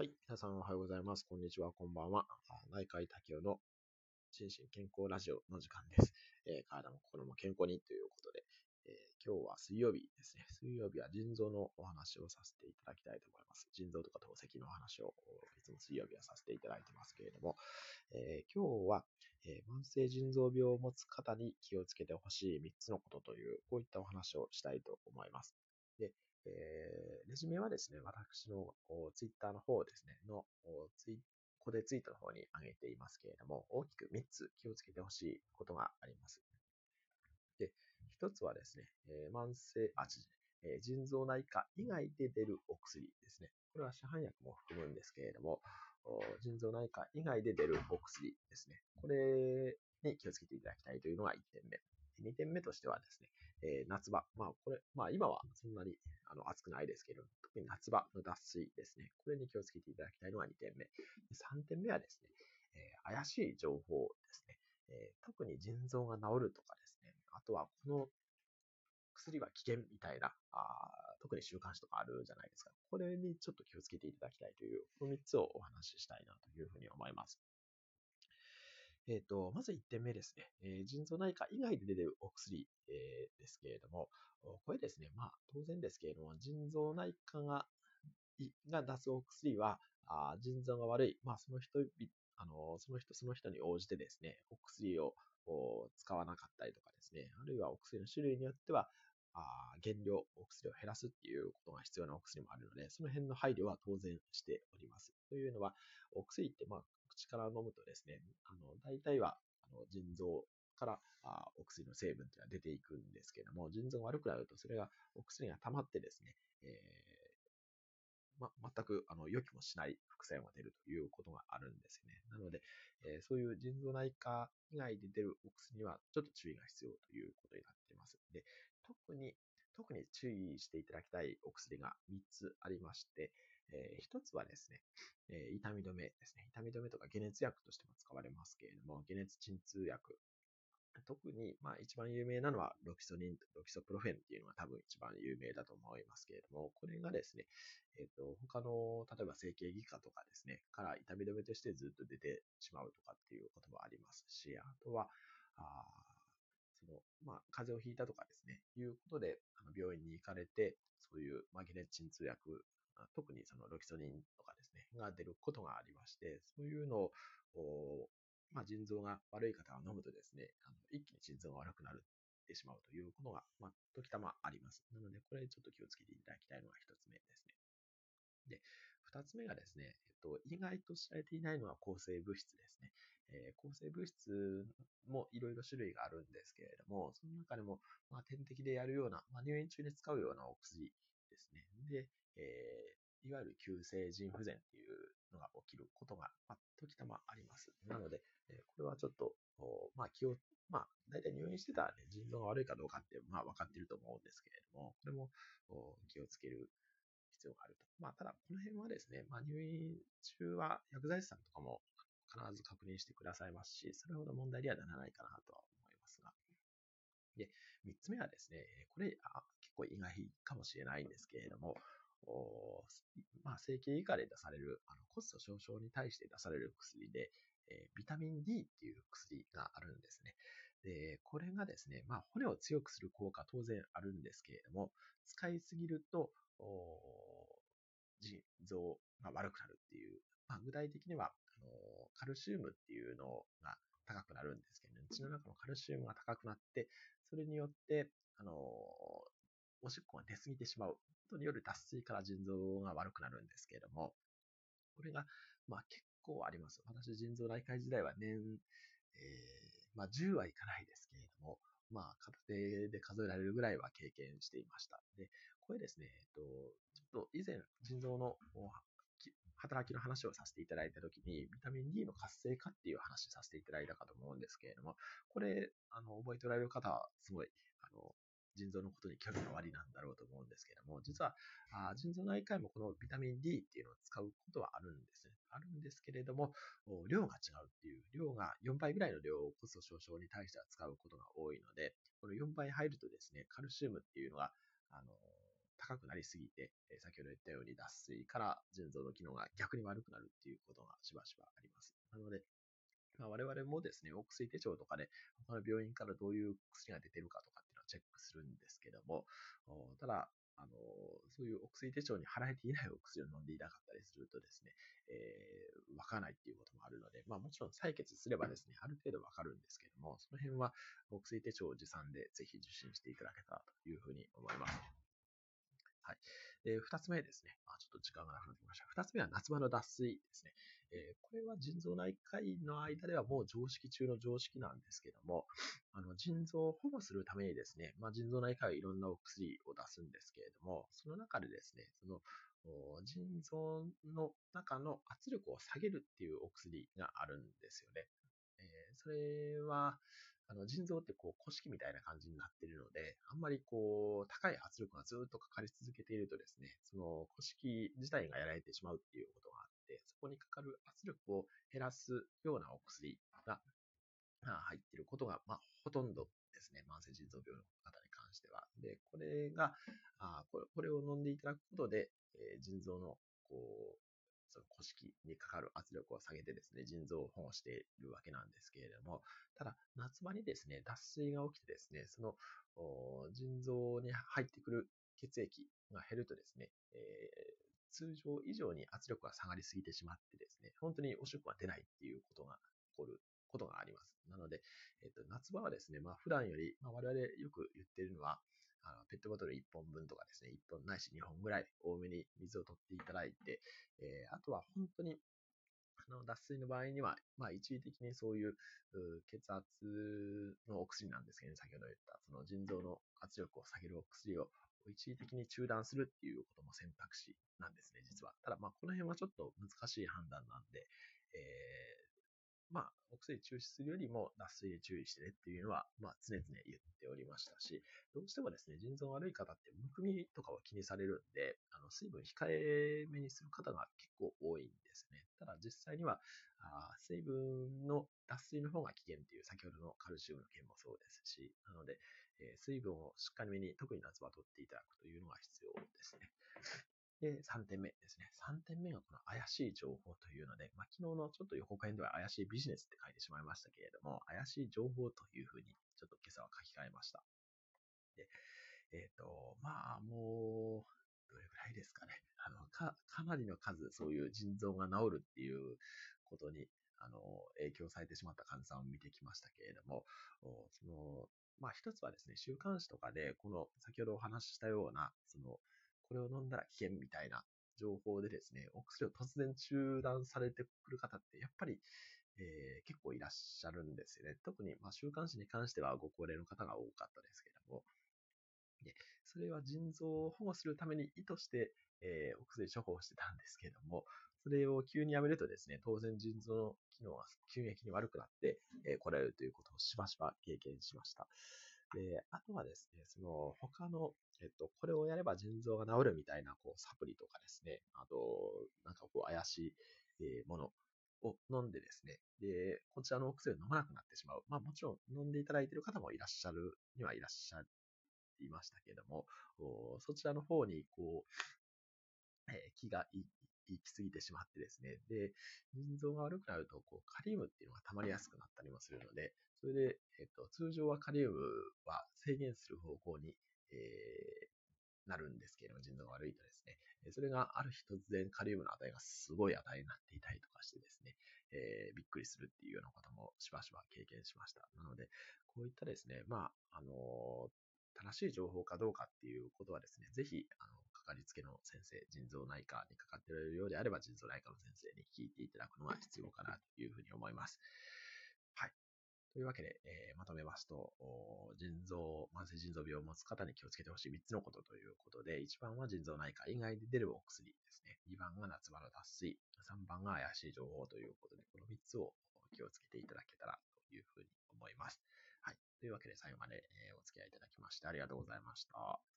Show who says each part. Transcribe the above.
Speaker 1: はい。皆さんおはようございます。こんにちは。こんばんは。内科医竹雄の心身健康ラジオの時間です。えー、体も心も健康にということで、えー、今日は水曜日ですね。水曜日は腎臓のお話をさせていただきたいと思います。腎臓とか透析のお話をいつも水曜日はさせていただいてますけれども、えー、今日は、え慢性腎臓病を持つ方に気をつけてほしい3つのことという、こういったお話をしたいと思います。で、えー、レジュメはですね、私のツイッターの方ですね、のツイコデツイートの方に上げていますけれども、大きく3つ気をつけてほしいことがあります。で、1つはですね、えー、慢性、あ、えー、腎臓内科以外で出るお薬ですね。これは市販薬も含むんですけれども、腎臓内科以外で出るお薬ですね。これに気をつけていただきたいというのが1点目。2点目としてはですね、えー、夏場。まあ、これ、まあ、今はそんなにあの暑くないですけど、特に夏場の脱水ですね。これに気をつけていただきたいのが2点目。3点目はですね、えー、怪しい情報ですね、えー、特に腎臓が治るとかですね、あとはこの薬は危険みたいな、あ特に週刊誌とかあるじゃないですか。これにちょっと気をつけていただきたいという、この3つをお話ししたいなというふうに思います。えっ、ー、と、まず1点目ですね。えー、腎臓内科以外で出てるお薬、えー、ですけれども、これですね、まあ、当然ですけれども、腎臓内科がが出すお薬は、あ腎臓が悪い、まあ、その人、あの、その人その人に応じてですね、お薬を使わなかったりとかですね、あるいはお薬の種類によっては、あ原料、お薬を減らすっていうことが必要なお薬もあるので、その辺の配慮は当然しております。というのは、お薬って、まあ、口から飲むとですね、あの、大体は、あの、腎臓からあお薬の成分というのは出ていくんですけども、腎臓が悪くなると、それが、お薬が溜まってですね、えー、ま、全く、あの、予期もしない副作用が出るということがあるんですよね。なので、えー、そういう腎臓内科以外で出るお薬には、ちょっと注意が必要ということになっています。で、特に、特に注意していただきたいお薬が3つありまして、えー、一つはですね、えー、痛み止めですね。痛み止めとか解熱薬としても使われますけれども、解熱鎮痛薬。特に、まあ一番有名なのはロキソニン、ロキソプロフェンっていうのが多分一番有名だと思いますけれども、これがですね、えっ、ー、と、他の、例えば整形外科とかですね、から痛み止めとしてずっと出てしまうとかっていうこともありますし、あとは、あその、まあ、風邪をひいたとかですね、いうことで、あの病院に行かれて、そういう、まあ、解熱鎮痛薬特にそのロキソニンとかですね、が出ることがありまして、そういうのを、まあ、腎臓が悪い方が飲むとですね、あの一気に腎臓が悪くなるってしまうということが、まあ、時たまあります。なので、これちょっと気をつけていただきたいのが一つ目ですね。で、二つ目がですね、えっと、意外と知られていないのは抗生物質ですね。えー、抗生物質もいろいろ種類があるんですけれども、その中でも、まあ、点滴でやるような、まあ、入院中に使うようなお薬ですね。で、えー、いわゆる急性腎不全っていうのが起きることが、まあ、時たまあります。なので、えー、これはちょっと、まあ、気を、まあ、大体入院してたらね、腎臓が悪いかどうかって、まあ、分かってると思うんですけれども、これも気をつける必要があると。まあ、ただ、この辺はですね、まあ、入院中は薬剤師さんとかも必ず確認してくださいますし、それほど問題にはならないかなとは思いますが。で、三つ目はですね、これ、あ結構意外かもしれないんですけれども、おまあ、整形以下で出される、あの骨粗鬆症に対して出される薬で、えー、ビタミン D っていう薬があるんですね。で、これがですね、まあ、骨を強くする効果当然あるんですけれども、使いすぎると、腎臓が悪くなるっていう、まあ、具体的には、あのカルシウムっていうのが高くなるんですけど、ね、血の中のカルシウムが高くなって、それによって、あのおしっこが出過ぎてしまうことによる脱水から腎臓が悪くなるんですけれども、これが、まあ結構あります。私、腎臓内科医時代は年、えー、まあ10はいかないですけれども、まあ片手で数えられるぐらいは経験していました。で、これですね、えっと、ちょっと以前、腎臓の働きの話をさせていただいたときに、ビタミン D の活性化っていう話をさせていただいたかと思うんですけれども、これ、あの、覚えておられる方は、すごい、あの、腎臓のことに興味がおありなんだろうと思うんですけれども、実は、あ腎臓内科医もこのビタミン D っていうのを使うことはあるんですね。あるんですけれども、量が違うっていう、量が4倍ぐらいの量を骨粗鬆症に対しては使うことが多いので、この4倍入るとですね、カルシウムっていうのが、あの、高くなりすぎて、え先ほど言ったように脱水から腎臓の機能が逆に悪くなるっていうことがしばしばあります。なので、まあ、我々もですね、お薬手帳とかで他の病院からどういう薬が出てるかとかっていうのをチェックするんですけども、ただ、あの、そういうお薬手帳に貼られていないお薬を飲んでいなかったりするとですね、えー、わからないっていうこともあるので、まあもちろん採血すればですね、ある程度わかるんですけども、その辺はお薬手帳を持参でぜひ受診していただけたらというふうに思います。はい。で、二つ目ですね。あ、ちょっと時間がなくなってきました。二つ目は夏場の脱水ですね。えー、これは腎臓内科医の間ではもう常識中の常識なんですけども、あの腎臓を保護するためにですね、まあ、腎臓内科医はいろんなお薬を出すんですけれども、その中でですね、その腎臓の中の圧力を下げるっていうお薬があるんですよね。えー、それは、あの腎臓ってこう古式みたいな感じになっているので、あんまりこう高い圧力がずっとかかり続けているとですね、その古式自体がやられてしまうっていうことがあって、そこにかかる圧力を減らすようなお薬が入っていることが、まあ、ほとんどですね、慢性腎臓病の方に関しては。で、これが、あこれこれを飲んでいただくことで、えー、腎臓のこうその古式にかかる圧力を下げてですね、腎臓を保護しているわけなんですけれども、ただ、夏場にですね、脱水が起きてですね、その腎臓に入ってくる血液が減るとですね、えー、通常以上に圧力が下がりすぎてしまってですね、本当におしっこが出ないっていうことが起こることがあります。なので、えっと、夏場はですね、まあ普段より、まあ、我々よく言っているのは、あのペットボトル1本分とかですね、1本ないし2本ぐらい多めに水を取っていただいて、えー、あとは本当にあの脱水の場合には、まあ、一時的にそういう血圧のお薬なんですけど、ね、先ほど言ったその腎臓の圧力を下げるお薬を一時的に中断するっていうことも選択肢なんですね、実は。ただ、まあ、この辺はちょっと難しい判断なんで、えまあ、お薬中止するよりも脱水で注意してねっていうのは、まあ、常々言っておりましたし、どうしてもですね、腎臓悪い方ってむくみとかを気にされるんで、あの水分控えめにする方が結構多いんですね。ただ実際には、あ水分の脱水の方が危険っていう、先ほどのカルシウムの件もそうですし、なので、えー、水分をしっかりめに、特に夏場取っていただくというのが必要ですね。で、3点目ですね。3点目がこの怪しい情報というので、まあ、昨日のちょっと予告編では怪しいビジネスって書いてしまいましたけれども、怪しい情報というふうにちょっと今朝は書き換えました。で、えっ、ー、と、まあ、もう、どれぐらいですかね。あの、か、かなりの数、そういう腎臓が治るっていうことに、あの、影響されてしまった患者さんを見てきましたけれども、その、まあ一つはですね、週刊誌とかで、この先ほどお話ししたような、その、これを飲んだら危険みたいな情報でですね、お薬を突然中断されてくる方って、やっぱり、えー、結構いらっしゃるんですよね。特に、まあ、週刊誌に関してはご高齢の方が多かったですけども。で、それは腎臓を保護するために意図して、えー、お薬処方してたんですけども、それを急にやめるとですね、当然腎臓の機能が急激に悪くなって、えー、来られるということをしばしば経験しました。で、あとはですね、その他の、えっと、これをやれば腎臓が治るみたいな、こう、サプリとかですね、あと、なんかこう、怪しい、えものを飲んでですね、で、こちらのお薬を飲まなくなってしまう。まあもちろん飲んでいただいている方もいらっしゃるにはいらっしゃいましたけれども、そちらの方に、こう、え気が行き過ぎてしまってですね、で、腎臓が悪くなると、こう、カリウムっていうのが溜まりやすくなったりもするので、それで、えっと、通常はカリウムは制限する方向に、えー、なるんですけれども、腎臓が悪いとですね、それがある日突然カリウムの値がすごい値になっていたりとかしてですね、えー、びっくりするっていうようなこともしばしば経験しました。なので、こういったですね、まあ、あの正しい情報かどうかっていうことはですね、ぜひ、あの、かりつけの先生、腎臓内科にかかっているようであれば、腎臓内科の先生に聞いていただくのが必要かなというふうに思います。はい。というわけで、えー、まとめますと、腎臓、慢性腎臓病を持つ方に気をつけてほしい3つのことということで、1番は腎臓内科以外で出るお薬ですね。2番が夏場の脱水。3番が怪しい情報ということで、この3つを気をつけていただけたらというふうに思います。はい。というわけで最後までお付き合いいただきましてありがとうございました。